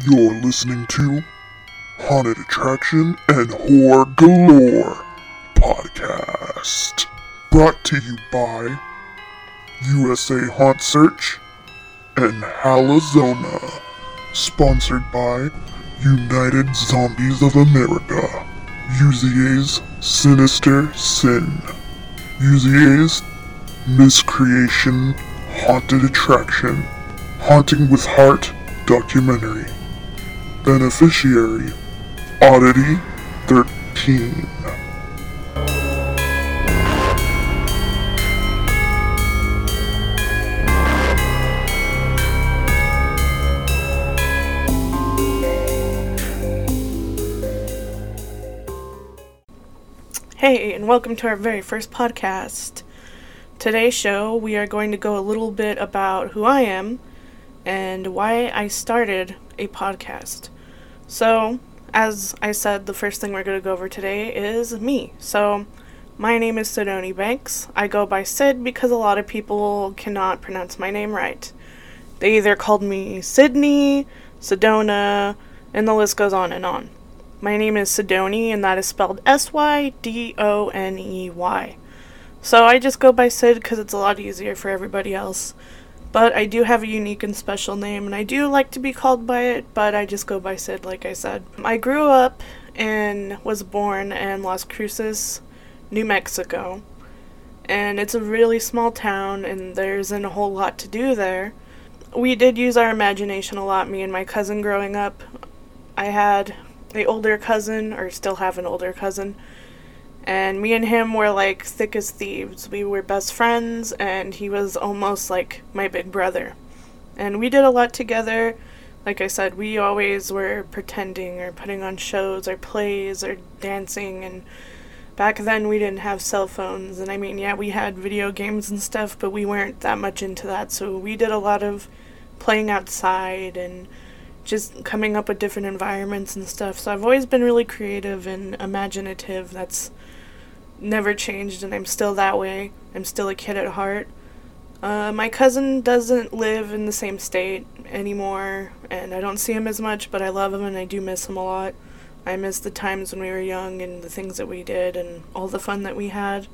You're listening to Haunted Attraction and Horror Galore podcast. Brought to you by USA Haunt Search and HalloZona. Sponsored by United Zombies of America. UZA's Synyster Syn. UZA's MysCreation Haunted Attraction. Haunting with Heart documentary. Beneficiary Oddity 13. Hey, and welcome to our very first podcast. Today's show, we are going to go a little bit about who I am and why I started a podcast. So, as I said, the first thing we're going to go over today is me. So, my name is Sydoney Banks. I go by Sid because a lot of people cannot pronounce my name right. They either called me Sydney, Sedona, and the list goes on and on. My name is Sydoney, and that is spelled S Y D O N E Y. So I just go by Sid because it's a lot easier for everybody else. But I do have a unique and special name, and I do like to be called by it, but I just go by Sid, like I said. I grew up and was born in Las Cruces, New Mexico. And it's a really small town, and there isn't a whole lot to do there. We did use our imagination a lot, me and my cousin growing up. I had a older cousin, or still have an older cousin, and me and him were like thick as thieves. We were best friends, and he was almost like my big brother. And we did a lot together. Like I said, we always were pretending or putting on shows or plays or dancing. And back then, we didn't have cell phones. And I mean, yeah, we had video games and stuff, but we weren't that much into that. So we did a lot of playing outside and just coming up with different environments and stuff. So I've always been really creative and imaginative. That's never changed, and I'm still that way. I'm still a kid at heart. Uh, my cousin doesn't live in the same state anymore, and I don't see him as much, but I love him and I do miss him a lot. I miss the times when we were young and the things that we did and all the fun that we had.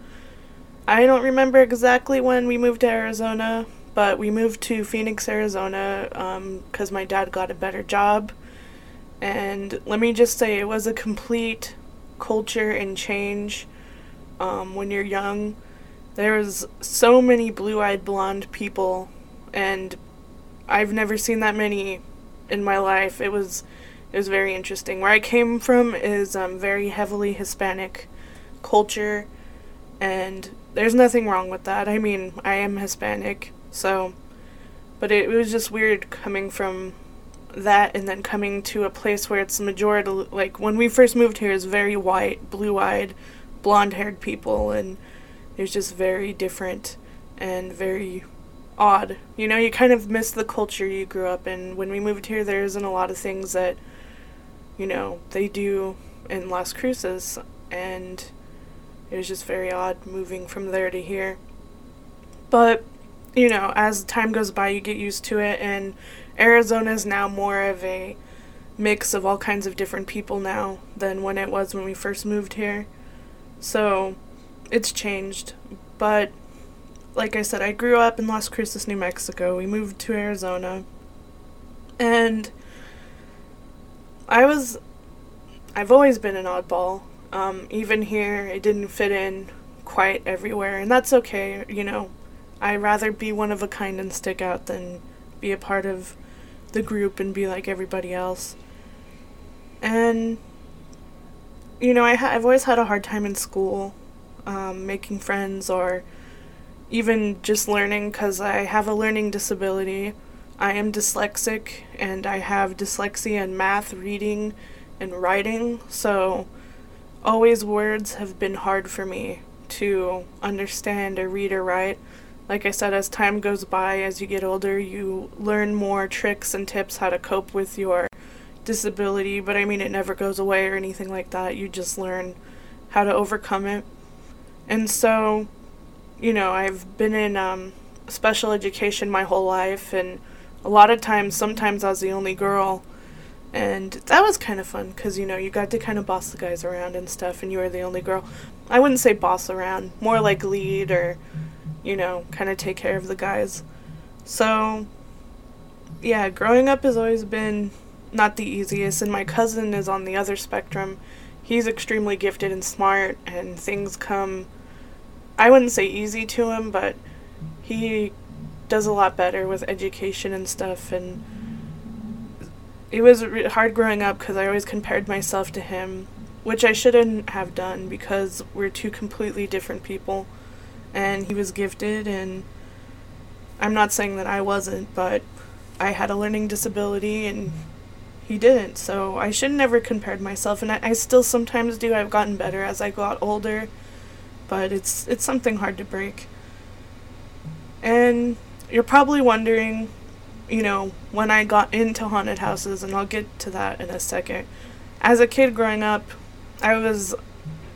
I don't remember exactly when we moved to Arizona, but we moved to Phoenix, Arizona, because um, my dad got a better job. And let me just say, it was a complete culture and change um, when you're young. There's so many blue eyed blonde people, and I've never seen that many in my life. It was it was very interesting. Where I came from is um, very heavily Hispanic culture, and there's nothing wrong with that. I mean, I am Hispanic, so, but it, it was just weird coming from that and then coming to a place where it's majority like when we first moved here is very white, blue-eyed, blonde haired people, and it was just very different and very odd. You know, you kind of miss the culture you grew up in. When we moved here, there isn't a lot of things that, you know, they do in Las Cruces, and it was just very odd moving from there to here. But, you know, as time goes by, you get used to it, and Arizona is now more of a mix of all kinds of different people now than when it was when we first moved here. So it's changed. But like I said, I grew up in Las Cruces, New Mexico. We moved to Arizona. And I was I've always been an oddball. Um, even here, it didn't fit in quite everywhere, and that's okay, you know. I'd rather be one of a kind and stick out than be a part of the group and be like everybody else. And you know, I ha- I've always had a hard time in school um, making friends or even just learning because I have a learning disability. I am dyslexic and I have dyslexia in math, reading, and writing, so always words have been hard for me to understand or read or write. Like I said, as time goes by, as you get older, you learn more tricks and tips how to cope with your disability, but I mean, it never goes away or anything like that. You just learn how to overcome it. And so, you know, I've been in um, special education my whole life, and a lot of times, sometimes I was the only girl And that was kind of fun because, you know, you got to kind of boss the guys around and stuff, and you were the only girl. I wouldn't say boss around, more like lead or, you know, kind of take care of the guys. So, yeah, growing up has always been not the easiest, and my cousin is on the other spectrum. He's extremely gifted and smart, and things come, I wouldn't say easy to him, but he does a lot better with education and stuff, and it was hard growing up because I always compared myself to him, which I shouldn't have done because we're two completely different people. And he was gifted, and I'm not saying that I wasn't, but I had a learning disability and he didn't. So I should never compared myself, and I, I still sometimes do. I've gotten better as I got older, but it's it's something hard to break. And you're probably wondering you know, when I got into haunted houses, and I'll get to that in a second. As a kid growing up, I was,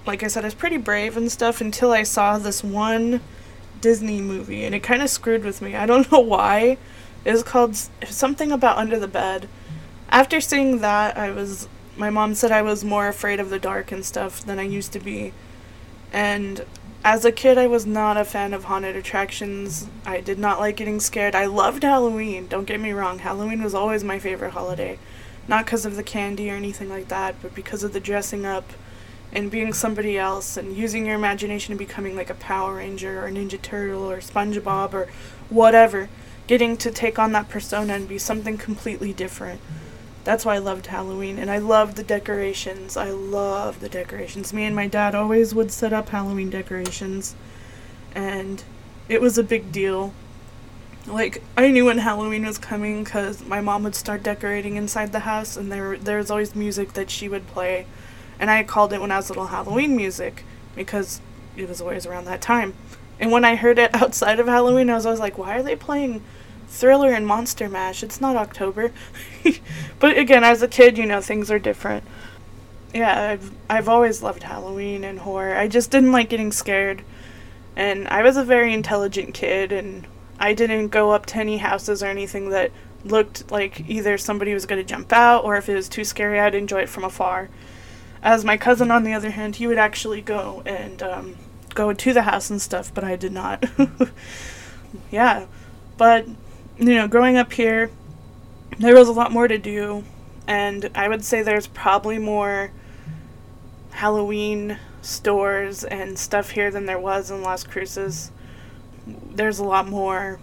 like I said, I was pretty brave and stuff until I saw this one Disney movie, and it kind of screwed with me. I don't know why. It was called something about Under the Bed. After seeing that, I was. My mom said I was more afraid of the dark and stuff than I used to be. And as a kid, I was not a fan of haunted attractions. I did not like getting scared. I loved Halloween, don't get me wrong. Halloween was always my favorite holiday. Not because of the candy or anything like that, but because of the dressing up and being somebody else and using your imagination and becoming like a Power Ranger or a Ninja Turtle or SpongeBob or whatever. Getting to take on that persona and be something completely different. That's why I loved Halloween. And I loved the decorations. I love the decorations. Me and my dad always would set up Halloween decorations. And it was a big deal. Like, I knew when Halloween was coming because my mom would start decorating inside the house, and there, there was always music that she would play. And I called it when I was little Halloween music because it was always around that time. And when I heard it outside of Halloween, I was always like, why are they playing Thriller and Monster Mash. It's not October. but again, as a kid, you know, things are different. Yeah, I've I've always loved Halloween and horror. I just didn't like getting scared. And I was a very intelligent kid and I didn't go up to any houses or anything that looked like either somebody was going to jump out or if it was too scary, I'd enjoy it from afar. As my cousin, on the other hand, he would actually go and um, go to the house and stuff, but I did not. yeah, but you know, growing up here, there was a lot more to do, and I would say there's probably more Halloween stores and stuff here than there was in Las Cruces. There's a lot more,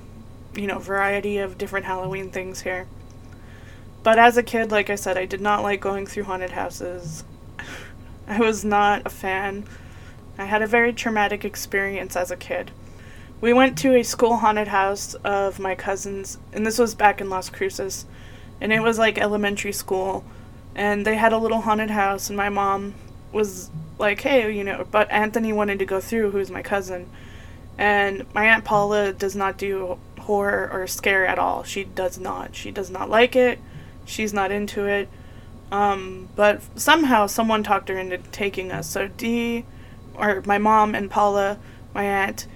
you know, variety of different Halloween things here. But as a kid, like I said, I did not like going through haunted houses. I was not a fan. I had a very traumatic experience as a kid we went to a school haunted house of my cousin's, and this was back in Las Cruces, and it was like elementary school, and they had a little haunted house, and my mom was like, hey, you know, but Anthony wanted to go through, who's my cousin, and my aunt Paula does not do horror or scare at all. She does not. She does not like it. She's not into it. Um, but somehow someone talked her into taking us. So Dee, or my mom and Paula, my aunt,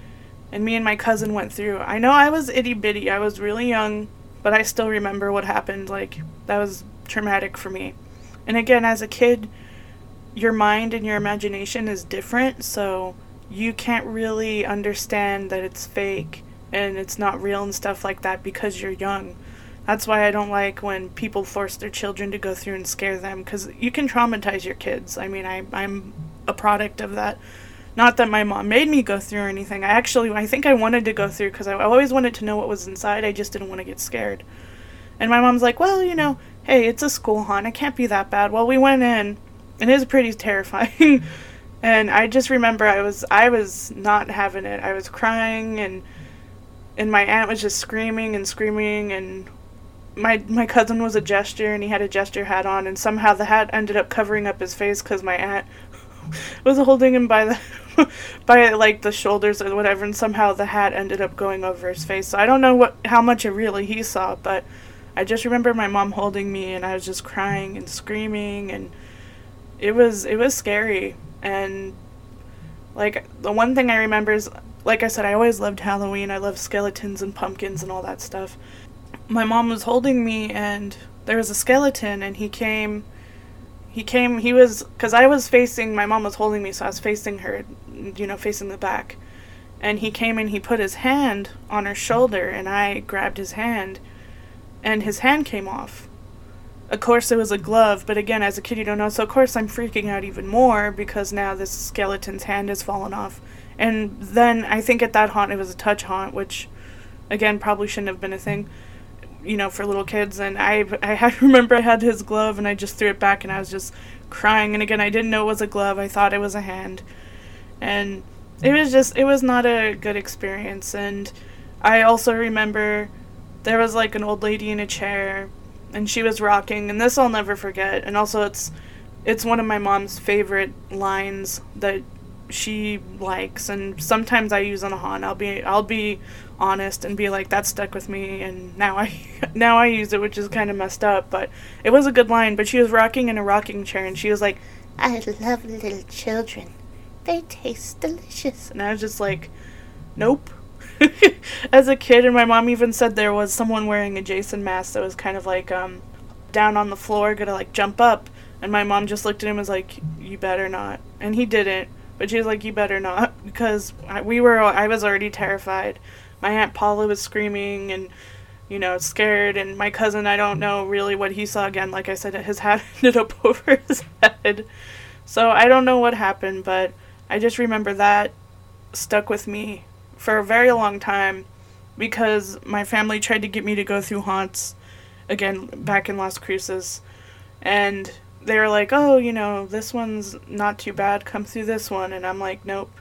and me and my cousin went through. I know I was itty bitty, I was really young, but I still remember what happened. Like, that was traumatic for me. And again, as a kid, your mind and your imagination is different, so you can't really understand that it's fake and it's not real and stuff like that because you're young. That's why I don't like when people force their children to go through and scare them because you can traumatize your kids. I mean, I, I'm a product of that. Not that my mom made me go through or anything. I actually, I think I wanted to go through because I always wanted to know what was inside. I just didn't want to get scared. And my mom's like, well, you know, hey, it's a school haunt. It can't be that bad. Well, we went in, and it was pretty terrifying. and I just remember I was, I was not having it. I was crying, and and my aunt was just screaming and screaming, and my my cousin was a gesture, and he had a gesture hat on, and somehow the hat ended up covering up his face because my aunt was holding him by the by like the shoulders or whatever, and somehow the hat ended up going over his face. So I don't know what how much it really he saw, but I just remember my mom holding me, and I was just crying and screaming, and it was it was scary. And like the one thing I remember is, like I said, I always loved Halloween. I love skeletons and pumpkins and all that stuff. My mom was holding me, and there was a skeleton and he came he came he was because i was facing my mom was holding me so i was facing her you know facing the back. And he came and he put his hand on her shoulder and i grabbed his hand and his hand came off. Of course it was a glove but again as a kid you don't know so of course i'm freaking out even more because now this skeleton's hand has fallen off. And then i think at that haunt it was a touch haunt which again probably shouldn't have been a thing you know, for little kids. And I, I remember I had his glove and I just threw it back and I was just crying. And again, I didn't know it was a glove. I thought it was a hand. And it was just, it was not a good experience. And I also remember there was like an old lady in a chair and she was rocking. And this I'll never forget. And also, it's, it's one of my mom's favorite lines that she likes and sometimes I use on a haunt. I'll be I'll be honest and be like that stuck with me and now I now I use it which is kind of messed up but it was a good line but she was rocking in a rocking chair and she was like I love little children. They taste delicious. And I was just like nope. As a kid and my mom even said there was someone wearing a Jason mask that was kind of like um down on the floor gonna like jump up and my mom just looked at him and was like you better not. And he didn't but she was like you better not because we were I was already terrified my aunt Paula was screaming and you know scared and my cousin I don't know really what he saw again like I said his hat ended up over his head so I don't know what happened but I just remember that stuck with me for a very long time because my family tried to get me to go through haunts again back in Las Cruces and they were like, "Oh, you know, this one's not too bad. Come through this one." And I'm like, "Nope."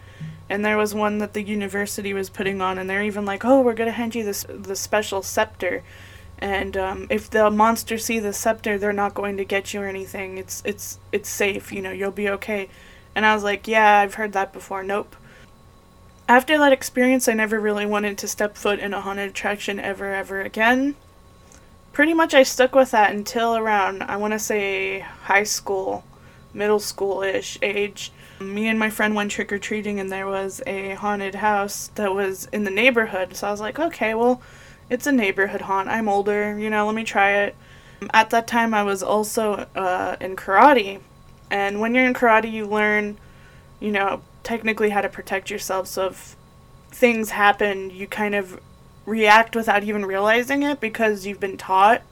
And there was one that the university was putting on, and they're even like, "Oh, we're gonna hand you this the special scepter." And um, if the monsters see the scepter, they're not going to get you or anything. It's it's it's safe, you know. You'll be okay. And I was like, yeah, I've heard that before. Nope. After that experience, I never really wanted to step foot in a haunted attraction ever, ever again. Pretty much, I stuck with that until around, I want to say, high school, middle school ish age me and my friend went trick or treating, and there was a haunted house that was in the neighborhood. So I was like, okay, well, it's a neighborhood haunt. I'm older, you know, let me try it. At that time, I was also uh, in karate. And when you're in karate, you learn, you know, technically how to protect yourself. So if things happen, you kind of react without even realizing it because you've been taught.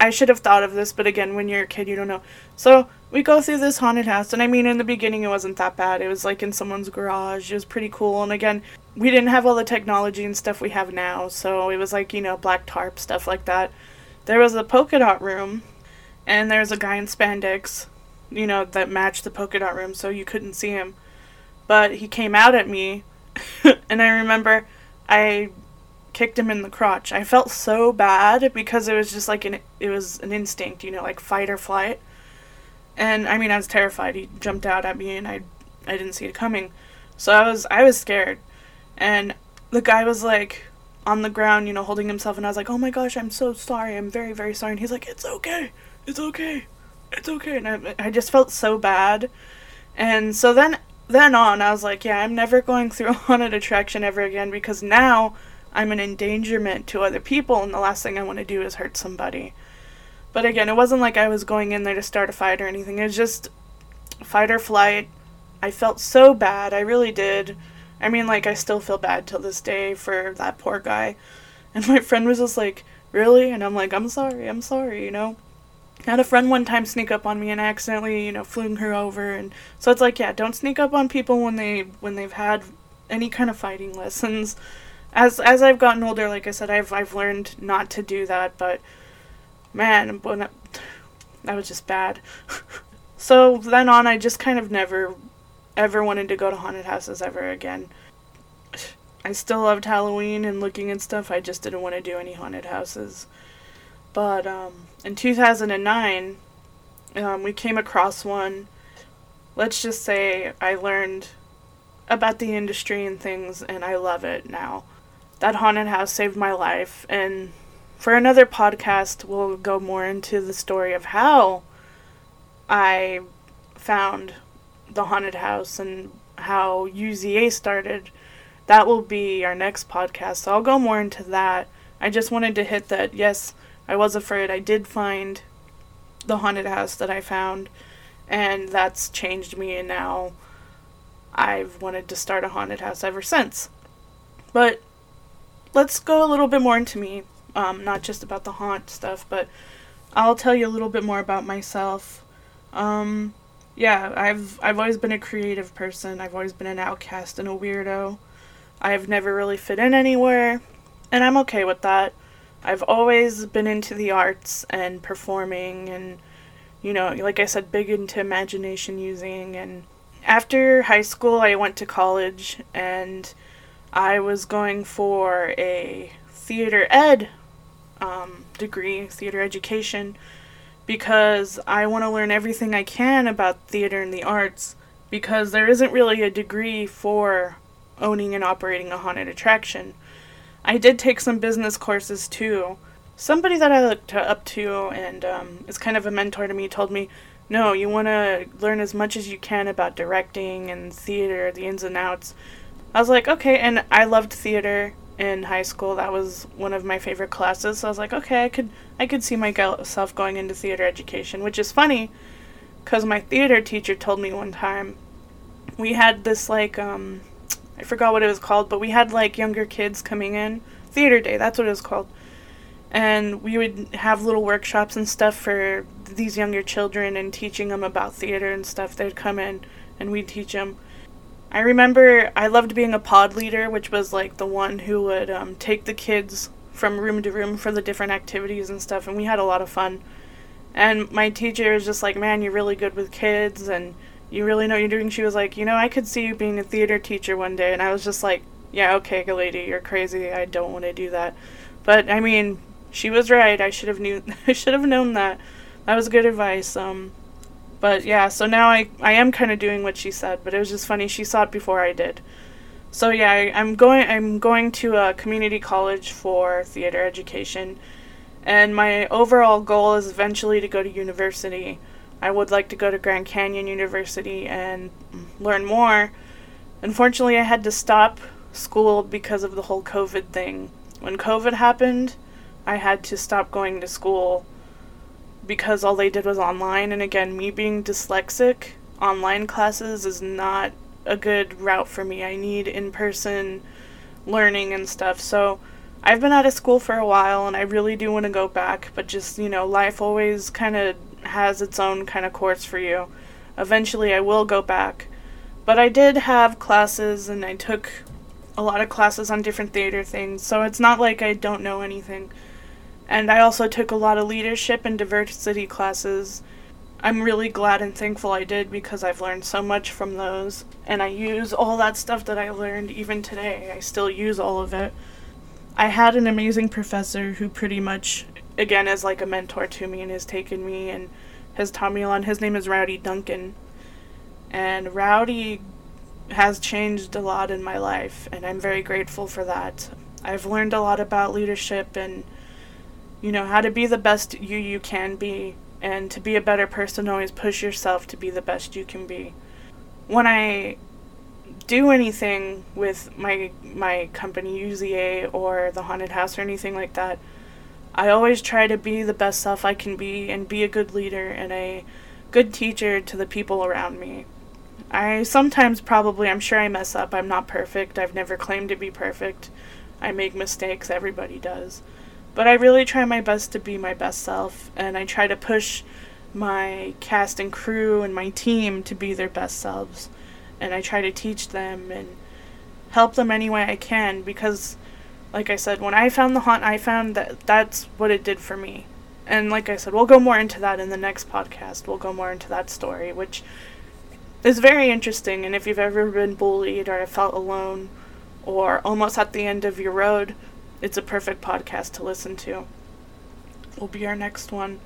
I should have thought of this, but again, when you're a kid, you don't know. So we go through this haunted house and i mean in the beginning it wasn't that bad. It was like in someone's garage. It was pretty cool and again we didn't have all the technology and stuff we have now so it was like you know black tarp stuff like that. There was a polka dot room and there's a guy in spandex you know that matched the polka dot room so you couldn't see him. But he came out at me and i remember i kicked him in the crotch i felt so bad because it was just like an it was an instinct you know like fight or flight and I mean, I was terrified. He jumped out at me, and I, I didn't see it coming. So I was, I was scared. And the guy was like on the ground, you know, holding himself, and I was like, "Oh my gosh, I'm so sorry. I'm very, very sorry." And he's like, "It's okay. It's okay. It's okay." And I, I just felt so bad. And so then, then on, I was like, "Yeah, I'm never going through a haunted attraction ever again because now." I'm an endangerment to other people, and the last thing I want to do is hurt somebody. But again, it wasn't like I was going in there to start a fight or anything. It was just fight or flight. I felt so bad. I really did. I mean, like, I still feel bad till this day for that poor guy. And my friend was just like, Really? And I'm like, I'm sorry, I'm sorry, you know? I had a friend one time sneak up on me and I accidentally, you know, flew her over and so it's like, yeah, don't sneak up on people when they when they've had any kind of fighting lessons. As as I've gotten older, like I said, I've I've learned not to do that, but man, that was just bad. so then on, I just kind of never, ever wanted to go to haunted houses ever again. I still loved Halloween and looking and stuff. I just didn't want to do any haunted houses. But um, in 2009, um, we came across one. Let's just say I learned about the industry and things, and I love it now. That haunted house saved my life, and for another podcast, we'll go more into the story of how I found the haunted house and how UZA started. That will be our next podcast. So I'll go more into that. I just wanted to hit that yes, I was afraid. I did find the haunted house that I found, and that's changed me, and now I've wanted to start a haunted house ever since. But let's go a little bit more into me, um, not just about the haunt stuff, but I'll tell you a little bit more about myself. Um, yeah, I've I've always been a creative person. I've always been an outcast and a weirdo. I've never really fit in anywhere, and I'm okay with that. I've always been into the arts and performing and you know, like I said big into imagination using and after high school I went to college and I was going for a theater ed um, degree, theater education, because I want to learn everything I can about theater and the arts because there isn't really a degree for owning and operating a haunted attraction. I did take some business courses too. Somebody that I looked up to and um, is kind of a mentor to me told me, no, you want to learn as much as you can about directing and theater, the ins and outs. I was like, okay, and I loved theater in high school. That was one of my favorite classes. So I was like, okay, I could I could see myself going into theater education, which is funny cuz my theater teacher told me one time we had this like um I forgot what it was called, but we had like younger kids coming in. Theater day, that's what it was called. And we would have little workshops and stuff for these younger children and teaching them about theater and stuff. They'd come in and we'd teach them I remember I loved being a pod leader, which was like the one who would um, take the kids from room to room for the different activities and stuff, and we had a lot of fun. And my teacher was just like, "Man, you're really good with kids, and you really know what you're doing." She was like, "You know, I could see you being a theater teacher one day," and I was just like, "Yeah, okay, lady, you're crazy. I don't want to do that." But I mean, she was right. I should have knew. I should have known that. That was good advice. Um, but yeah, so now I, I am kind of doing what she said, but it was just funny. She saw it before I did. So yeah, I, I'm going I'm going to a community college for theater education, and my overall goal is eventually to go to university. I would like to go to Grand Canyon University and learn more. Unfortunately, I had to stop school because of the whole COVID thing. When COVID happened, I had to stop going to school because all they did was online. And again, me being dyslexic, online classes is not a good route for me. I need in person learning and stuff. So I've been out of school for a while and I really do want to go back, but just, you know, life always kind of has its own kind of course for you. Eventually I will go back. But I did have classes and I took a lot of classes on different theater things, so it's not like I don't know anything. And I also took a lot of leadership and diversity classes. I'm really glad and thankful I did because I've learned so much from those. And I use all that stuff that I learned even today. I still use all of it. I had an amazing professor who pretty much, again, is like a mentor to me and has taken me and has taught me a lot. His name is Rowdy Duncan. And Rowdy has changed a lot in my life, and I'm very grateful for that. I've learned a lot about leadership and you know how to be the best you you can be and to be a better person always push yourself to be the best you can be. When i do anything with my my company UZA or the haunted house or anything like that i always try to be the best self i can be and be a good leader and a good teacher to the people around me. I sometimes probably i'm sure i mess up i'm not perfect i've never claimed to be perfect. I make mistakes everybody does but I really try my best to be my best self, and I try to push my cast and crew and my team to be their best selves. And I try to teach them and help them any way I can because, like I said, when I found the haunt, I found that that's what it did for me. And like I said, we'll go more into that in the next podcast. We'll go more into that story, which is very interesting. And if you've ever been bullied or felt alone or almost at the end of your road, it's a perfect podcast to listen to. Will be our next one.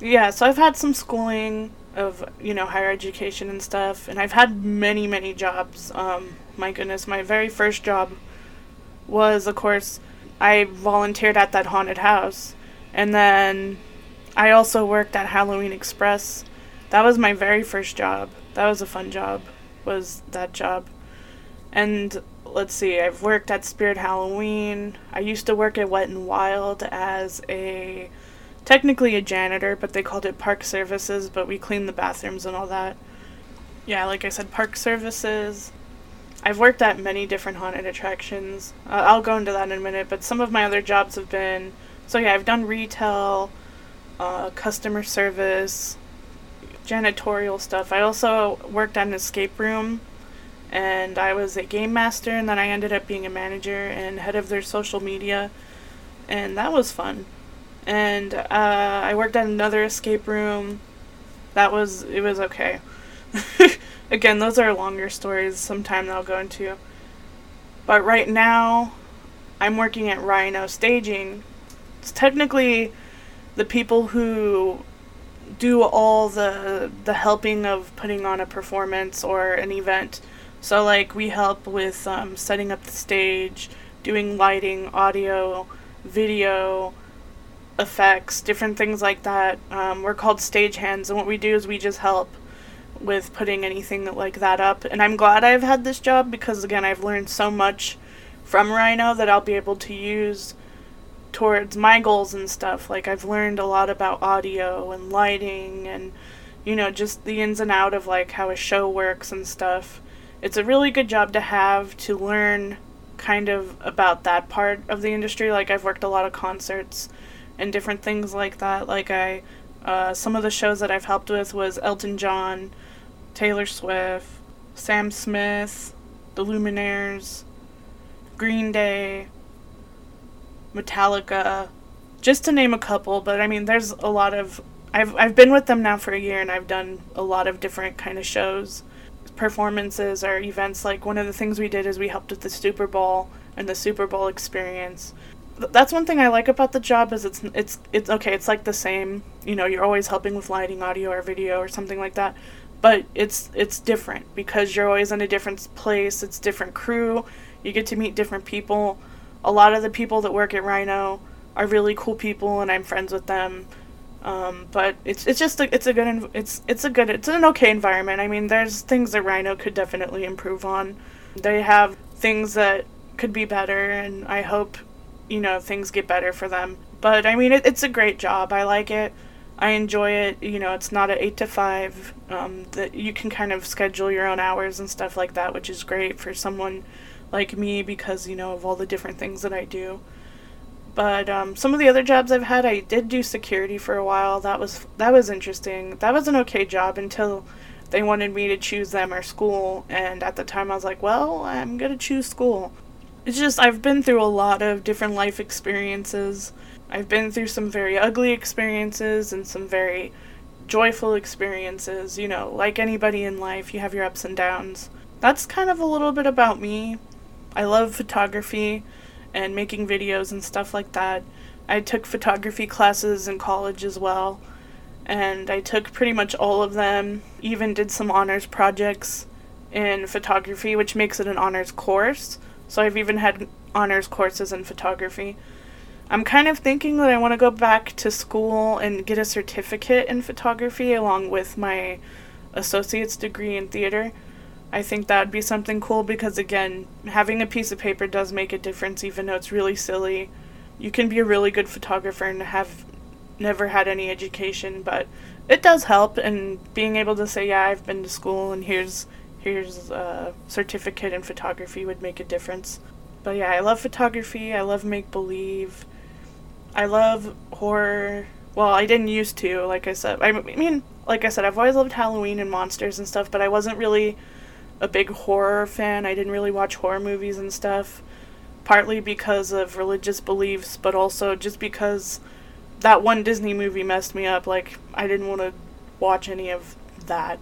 Yeah, so I've had some schooling of you know higher education and stuff, and I've had many many jobs. Um, my goodness, my very first job was, of course, I volunteered at that haunted house, and then I also worked at Halloween Express. That was my very first job. That was a fun job. Was that job, and let's see, I've worked at Spirit Halloween. I used to work at Wet and Wild as a technically a janitor, but they called it park services, but we cleaned the bathrooms and all that. Yeah, like I said, park services. I've worked at many different haunted attractions. Uh, I'll go into that in a minute, but some of my other jobs have been so yeah, I've done retail, uh, customer service, janitorial stuff. I also worked at an escape room and I was a game master and then I ended up being a manager and head of their social media and that was fun. And uh, I worked at another escape room. That was it was okay. Again, those are longer stories sometime that I'll go into. But right now I'm working at Rhino Staging. It's technically the people who do all the the helping of putting on a performance or an event. So like we help with um, setting up the stage, doing lighting, audio, video, effects, different things like that. Um, we're called stage hands, and what we do is we just help with putting anything like that up. And I'm glad I've had this job because again I've learned so much from Rhino that I'll be able to use towards my goals and stuff. Like I've learned a lot about audio and lighting and you know just the ins and out of like how a show works and stuff. It's a really good job to have to learn kind of about that part of the industry. Like I've worked a lot of concerts and different things like that. Like I uh, some of the shows that I've helped with was Elton John, Taylor Swift, Sam Smith, The Lumineers, Green Day, Metallica, just to name a couple. But I mean, there's a lot of. I've I've been with them now for a year, and I've done a lot of different kind of shows, performances, or events. Like one of the things we did is we helped with the Super Bowl and the Super Bowl experience. That's one thing I like about the job is it's it's it's okay. It's like the same. You know, you're always helping with lighting, audio, or video, or something like that. But it's it's different because you're always in a different place. It's different crew. You get to meet different people a lot of the people that work at Rhino are really cool people, and I'm friends with them. Um, but it's it's just a, it's a good it's it's a good it's an okay environment. I mean, there's things that Rhino could definitely improve on. They have things that could be better, and I hope you know things get better for them. But I mean, it, it's a great job. I like it. I enjoy it. You know, it's not an eight to five. Um, that you can kind of schedule your own hours and stuff like that, which is great for someone like me because you know of all the different things that I do. But um, some of the other jobs I've had, I did do security for a while. That was that was interesting. That was an okay job until they wanted me to choose them or school, and at the time I was like, well, I'm gonna choose school. It's just I've been through a lot of different life experiences. I've been through some very ugly experiences and some very joyful experiences. You know, like anybody in life, you have your ups and downs. That's kind of a little bit about me. I love photography and making videos and stuff like that. I took photography classes in college as well, and I took pretty much all of them, even did some honors projects in photography, which makes it an honors course. So I've even had honors courses in photography. I'm kind of thinking that I want to go back to school and get a certificate in photography along with my associate's degree in theater I think that would be something cool because, again, having a piece of paper does make a difference, even though it's really silly. You can be a really good photographer and have never had any education, but it does help. And being able to say, "Yeah, I've been to school, and here's here's a certificate in photography," would make a difference. But yeah, I love photography. I love make believe. I love horror. Well, I didn't used to, like I said. I mean, like I said, I've always loved Halloween and monsters and stuff, but I wasn't really a big horror fan. I didn't really watch horror movies and stuff, partly because of religious beliefs, but also just because that one Disney movie messed me up. Like, I didn't want to watch any of that.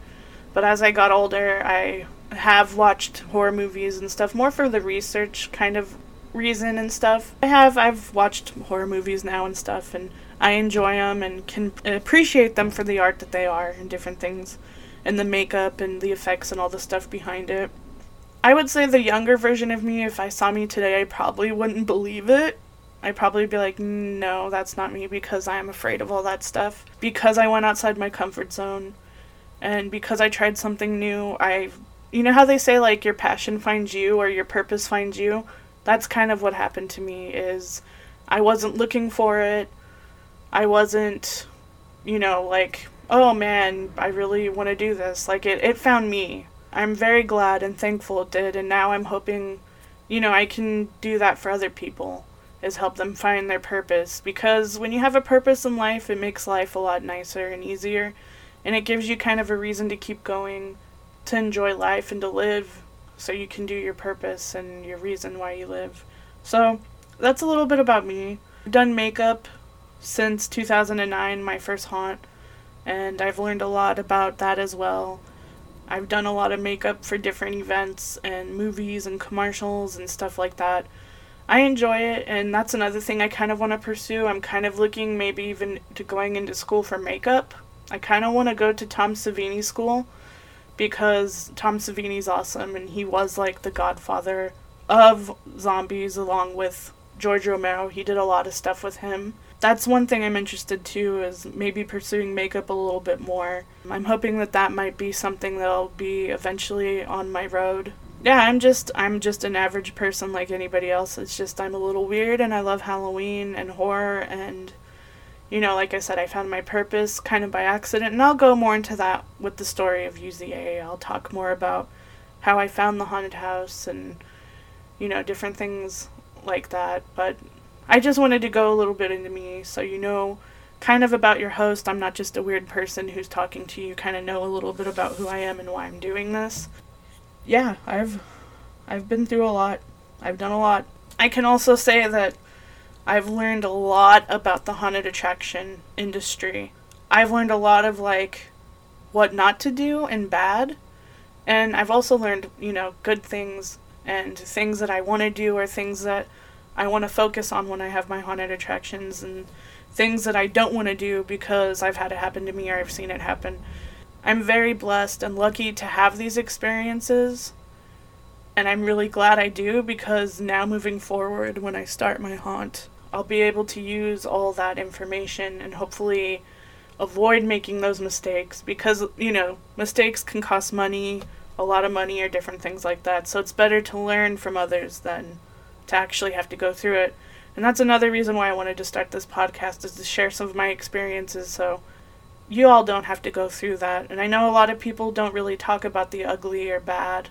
But as I got older, I have watched horror movies and stuff more for the research kind of reason and stuff. I have I've watched horror movies now and stuff and I enjoy them and can appreciate them for the art that they are and different things and the makeup and the effects and all the stuff behind it. I would say the younger version of me, if I saw me today, I probably wouldn't believe it. I'd probably be like, no, that's not me because I am afraid of all that stuff. Because I went outside my comfort zone and because I tried something new, I you know how they say like your passion finds you or your purpose finds you? That's kind of what happened to me is I wasn't looking for it. I wasn't you know like oh man, I really want to do this. Like it it found me. I'm very glad and thankful it did and now I'm hoping you know I can do that for other people is help them find their purpose because when you have a purpose in life it makes life a lot nicer and easier and it gives you kind of a reason to keep going to enjoy life and to live so you can do your purpose and your reason why you live. So, that's a little bit about me. I've done makeup since 2009, my first haunt, and I've learned a lot about that as well. I've done a lot of makeup for different events and movies and commercials and stuff like that. I enjoy it, and that's another thing I kind of want to pursue. I'm kind of looking maybe even to going into school for makeup. I kind of want to go to Tom Savini school because Tom Savini's awesome and he was like the godfather of zombies along with George Romero. He did a lot of stuff with him. That's one thing I'm interested to is maybe pursuing makeup a little bit more. I'm hoping that that might be something that'll be eventually on my road. Yeah, I'm just I'm just an average person like anybody else. It's just I'm a little weird and I love Halloween and horror and you know, like I said, I found my purpose kind of by accident, and I'll go more into that with the story of UZA. I'll talk more about how I found the haunted house and, you know, different things like that. But I just wanted to go a little bit into me so you know kind of about your host. I'm not just a weird person who's talking to you, kind of know a little bit about who I am and why I'm doing this. Yeah, I've I've been through a lot. I've done a lot. I can also say that I've learned a lot about the haunted attraction industry. I've learned a lot of like what not to do and bad. And I've also learned, you know, good things and things that I want to do or things that I want to focus on when I have my haunted attractions and things that I don't want to do because I've had it happen to me or I've seen it happen. I'm very blessed and lucky to have these experiences and I'm really glad I do because now moving forward, when I start my haunt, I'll be able to use all that information and hopefully avoid making those mistakes because, you know, mistakes can cost money, a lot of money, or different things like that. So it's better to learn from others than to actually have to go through it. And that's another reason why I wanted to start this podcast is to share some of my experiences so you all don't have to go through that. And I know a lot of people don't really talk about the ugly or bad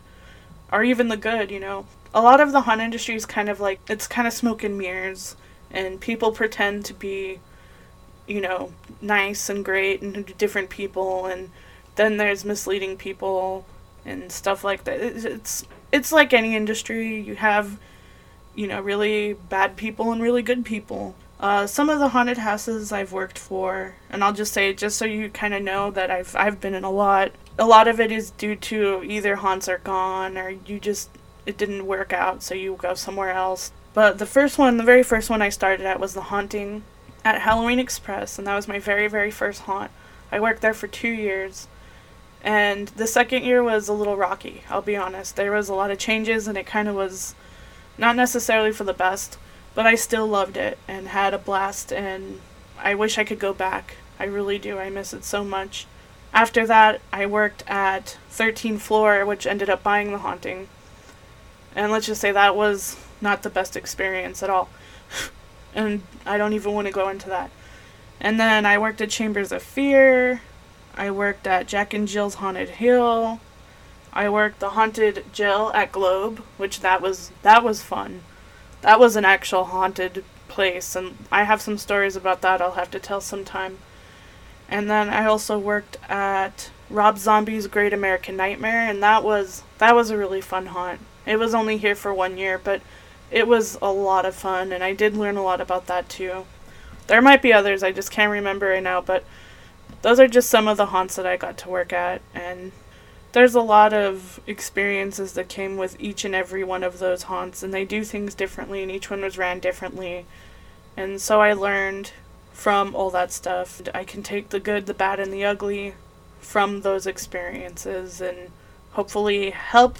or even the good, you know. A lot of the haunt industry is kind of like it's kind of smoke and mirrors, and people pretend to be, you know, nice and great and different people, and then there's misleading people and stuff like that. It's it's like any industry. You have, you know, really bad people and really good people. Uh, some of the haunted houses I've worked for, and I'll just say, just so you kind of know that I've I've been in a lot. A lot of it is due to either haunts are gone or you just it didn't work out, so you go somewhere else. But the first one, the very first one I started at was the haunting at Halloween Express, and that was my very very first haunt. I worked there for two years, and the second year was a little rocky. I'll be honest. There was a lot of changes, and it kind of was not necessarily for the best but I still loved it and had a blast and I wish I could go back. I really do. I miss it so much. After that, I worked at 13th floor, which ended up buying the haunting. And let's just say that was not the best experience at all. and I don't even want to go into that. And then I worked at Chambers of Fear. I worked at Jack and Jill's Haunted Hill. I worked the Haunted jail at Globe, which that was that was fun that was an actual haunted place, and I have some stories about that I'll have to tell sometime. And then I also worked at Rob Zombie's Great American Nightmare, and that was that was a really fun haunt. It was only here for one year, but it was a lot of fun, and I did learn a lot about that too. There might be others I just can't remember right now, but those are just some of the haunts that I got to work at, and there's a lot of experiences that came with each and every one of those haunts, and they do things differently, and each one was ran differently. And so I learned from all that stuff. I can take the good, the bad, and the ugly from those experiences and hopefully help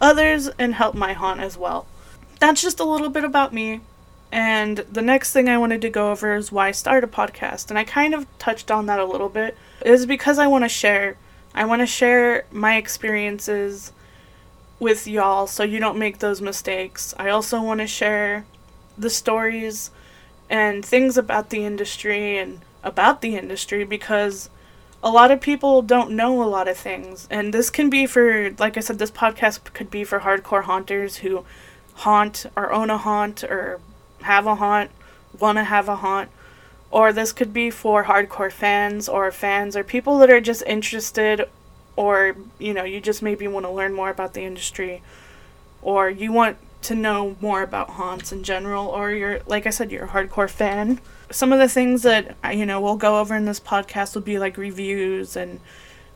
others and help my haunt as well. That's just a little bit about me. And the next thing I wanted to go over is why I started a podcast. And I kind of touched on that a little bit. Is because I want to share I want to share my experiences with y'all so you don't make those mistakes. I also want to share the stories and things about the industry and about the industry because a lot of people don't know a lot of things. And this can be for, like I said, this podcast could be for hardcore haunters who haunt or own a haunt or have a haunt, want to have a haunt. Or this could be for hardcore fans or fans or people that are just interested or, you know, you just maybe want to learn more about the industry or you want to know more about haunts in general or you're, like I said, you're a hardcore fan. Some of the things that you know we'll go over in this podcast will be like reviews and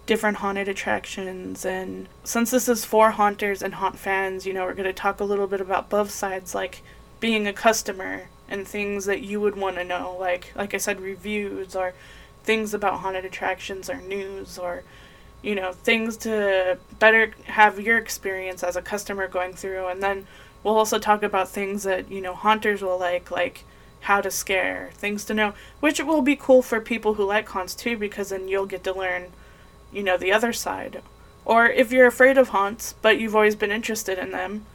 different haunted attractions. And since this is for haunters and haunt fans you know we're going to talk a little bit about both sides like being a customer and things that you would want to know like like i said reviews or things about haunted attractions or news or you know things to better have your experience as a customer going through and then we'll also talk about things that you know haunters will like like how to scare, things to know, which will be cool for people who like haunts too, because then you'll get to learn, you know, the other side. Or if you're afraid of haunts, but you've always been interested in them,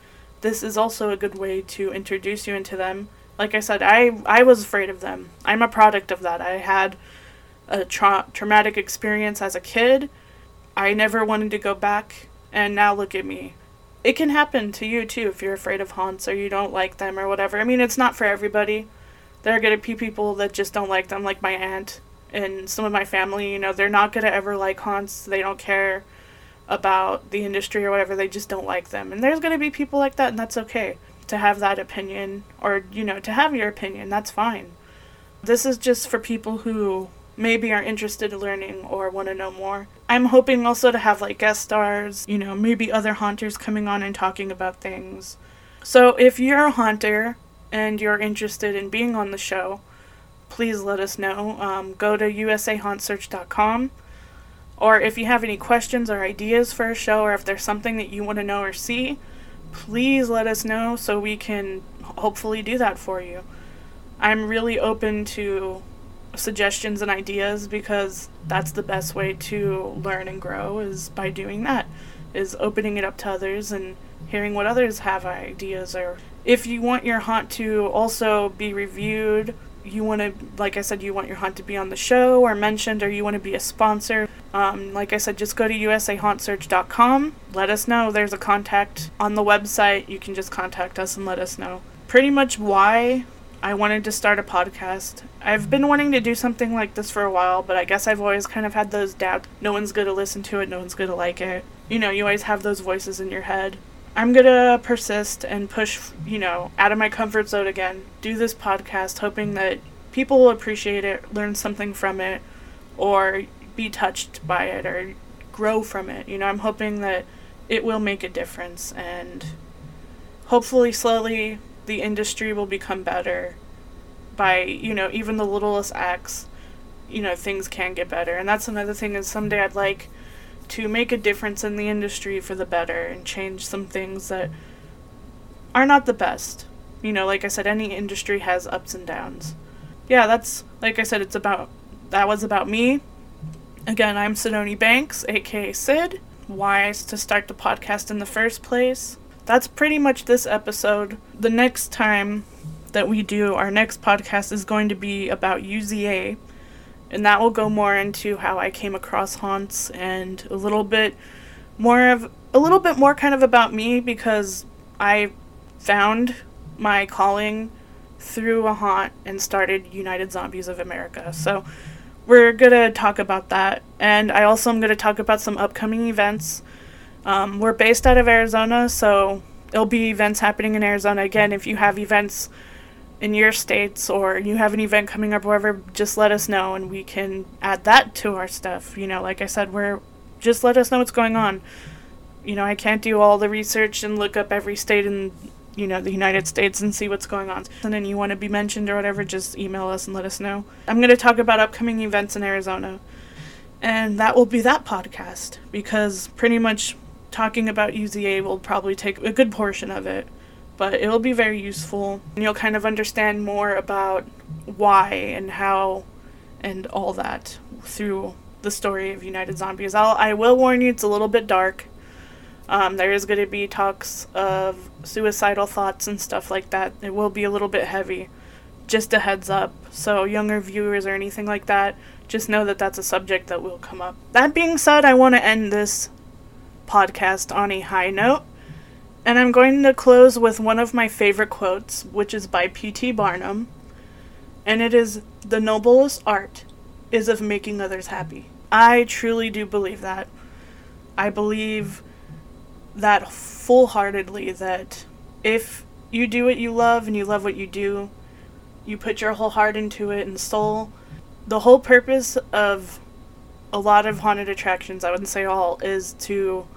this is also a good way to introduce you into them. Like I said, I I was afraid of them. I'm a product of that. I had a tra- traumatic experience as a kid. I never wanted to go back, and now look at me. It can happen to you too if you're afraid of haunts or you don't like them or whatever. I mean, it's not for everybody there are going to be people that just don't like them, like my aunt and some of my family. You know, they're not going to ever like haunts. They don't care about the industry or whatever. They just don't like them. And there's going to be people like that, and that's okay to have that opinion or, you know, to have your opinion. That's fine. This is just for people who maybe are interested in learning or want to know more. I'm hoping also to have like guest stars, you know, maybe other haunters coming on and talking about things. So if you're a haunter and you're interested in being on the show, please let us know. Um, go to usahauntsearch.com. Or if you have any questions or ideas for a show, or if there's something that you want to know or see, please let us know so we can hopefully do that for you. I'm really open to suggestions and ideas because that's the best way to learn and grow is by doing that is opening it up to others and hearing what others have ideas or if you want your haunt to also be reviewed you want to like i said you want your haunt to be on the show or mentioned or you want to be a sponsor um, like i said just go to usahauntsearch.com let us know. There's a contact on the website. You can just contact us and let us know. Pretty much why i wanted to start a podcast. I've been wanting to do something like this for a while but i guess i've always kind of had those doubts. No one's going to listen to it. No one's going to like it. You know you always have those voices in your head I'm gonna persist and push, you know, out of my comfort zone again. Do this podcast, hoping that people will appreciate it, learn something from it, or be touched by it, or grow from it. You know, I'm hoping that it will make a difference, and hopefully, slowly, the industry will become better by, you know, even the littlest acts. You know, things can get better, and that's another thing. Is someday I'd like to make a difference in the industry for the better and change some things that are not the best. You know, like I said, any industry has ups and downs. Yeah, that's, like I said, it's about, that was about me. Again, I'm Sydoney Banks, aka Syd. Why to start the podcast in the first place? That's pretty much this episode. The next time that we do our next podcast is going to be about UZA, and that will go more into how I came across haunts and a little bit more of a little bit more kind of about me because I found my calling through a haunt and started United Zombies of America. So we're gonna talk about that, and I also am gonna talk about some upcoming events. Um, we're based out of Arizona, so it'll be events happening in Arizona. Again, if you have events in your states or you have an event coming up wherever just let us know and we can add that to our stuff. You know like i said we're just let us know what's going on. You know i can't do all the research and look up every state in you know the united states and see what's going on. And then you want to be mentioned or whatever just email us and let us know. I'm going to talk about upcoming events in arizona. And that will be that podcast because pretty much talking about uza will probably take a good portion of it but it will be very useful. And you'll kind of understand more about why and how and all that through the story of United Zombies. I'll, I will warn you, it's a little bit dark. Um, there is going to be talks of suicidal thoughts and stuff like that. It will be a little bit heavy. Just a heads up. So, younger viewers or anything like that, just know that that's a subject that will come up. That being said, I want to end this podcast on a high note. And I'm going to close with one of my favorite quotes, which is by P.T. Barnum. And it is The noblest art is of making others happy. I truly do believe that. I believe that full heartedly that if you do what you love and you love what you do, you put your whole heart into it and soul. The whole purpose of a lot of haunted attractions, I wouldn't say all, is to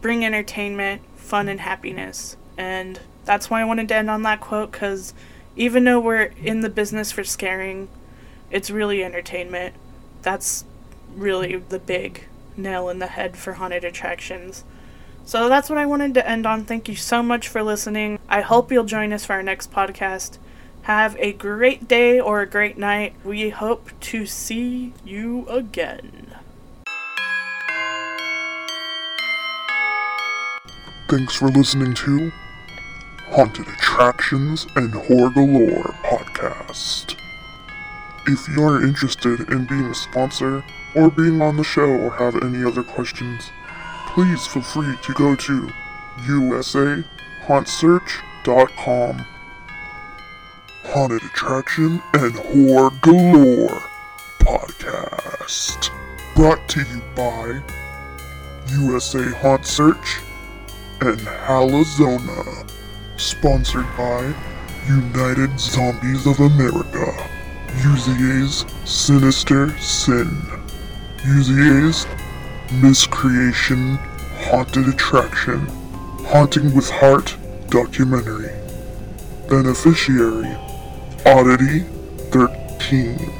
bring entertainment, fun, and happiness. And that's why I wanted to end on that quote because even though we're in the business for scaring, it's really entertainment. That's really the big nail in the head for haunted attractions. So that's what I wanted to end on. Thank you so much for listening. I hope you'll join us for our next podcast. Have a great day or a great night. We hope to see you again. Thanks for listening to Haunted Attractions and Horror Galore podcast. If you are interested in being a sponsor or being on the show or have any other questions, please feel free to go to usahauntsearch.com. Haunted Attraction and Horror Galore podcast. Brought to you by USA Haunt Search and HalloZona. Sponsored by United Zombies of America. UZA's Synyster Syn. UZA's MysCreation Haunted Attraction. Haunting with Heart Documentary. Beneficiary Oddity 13.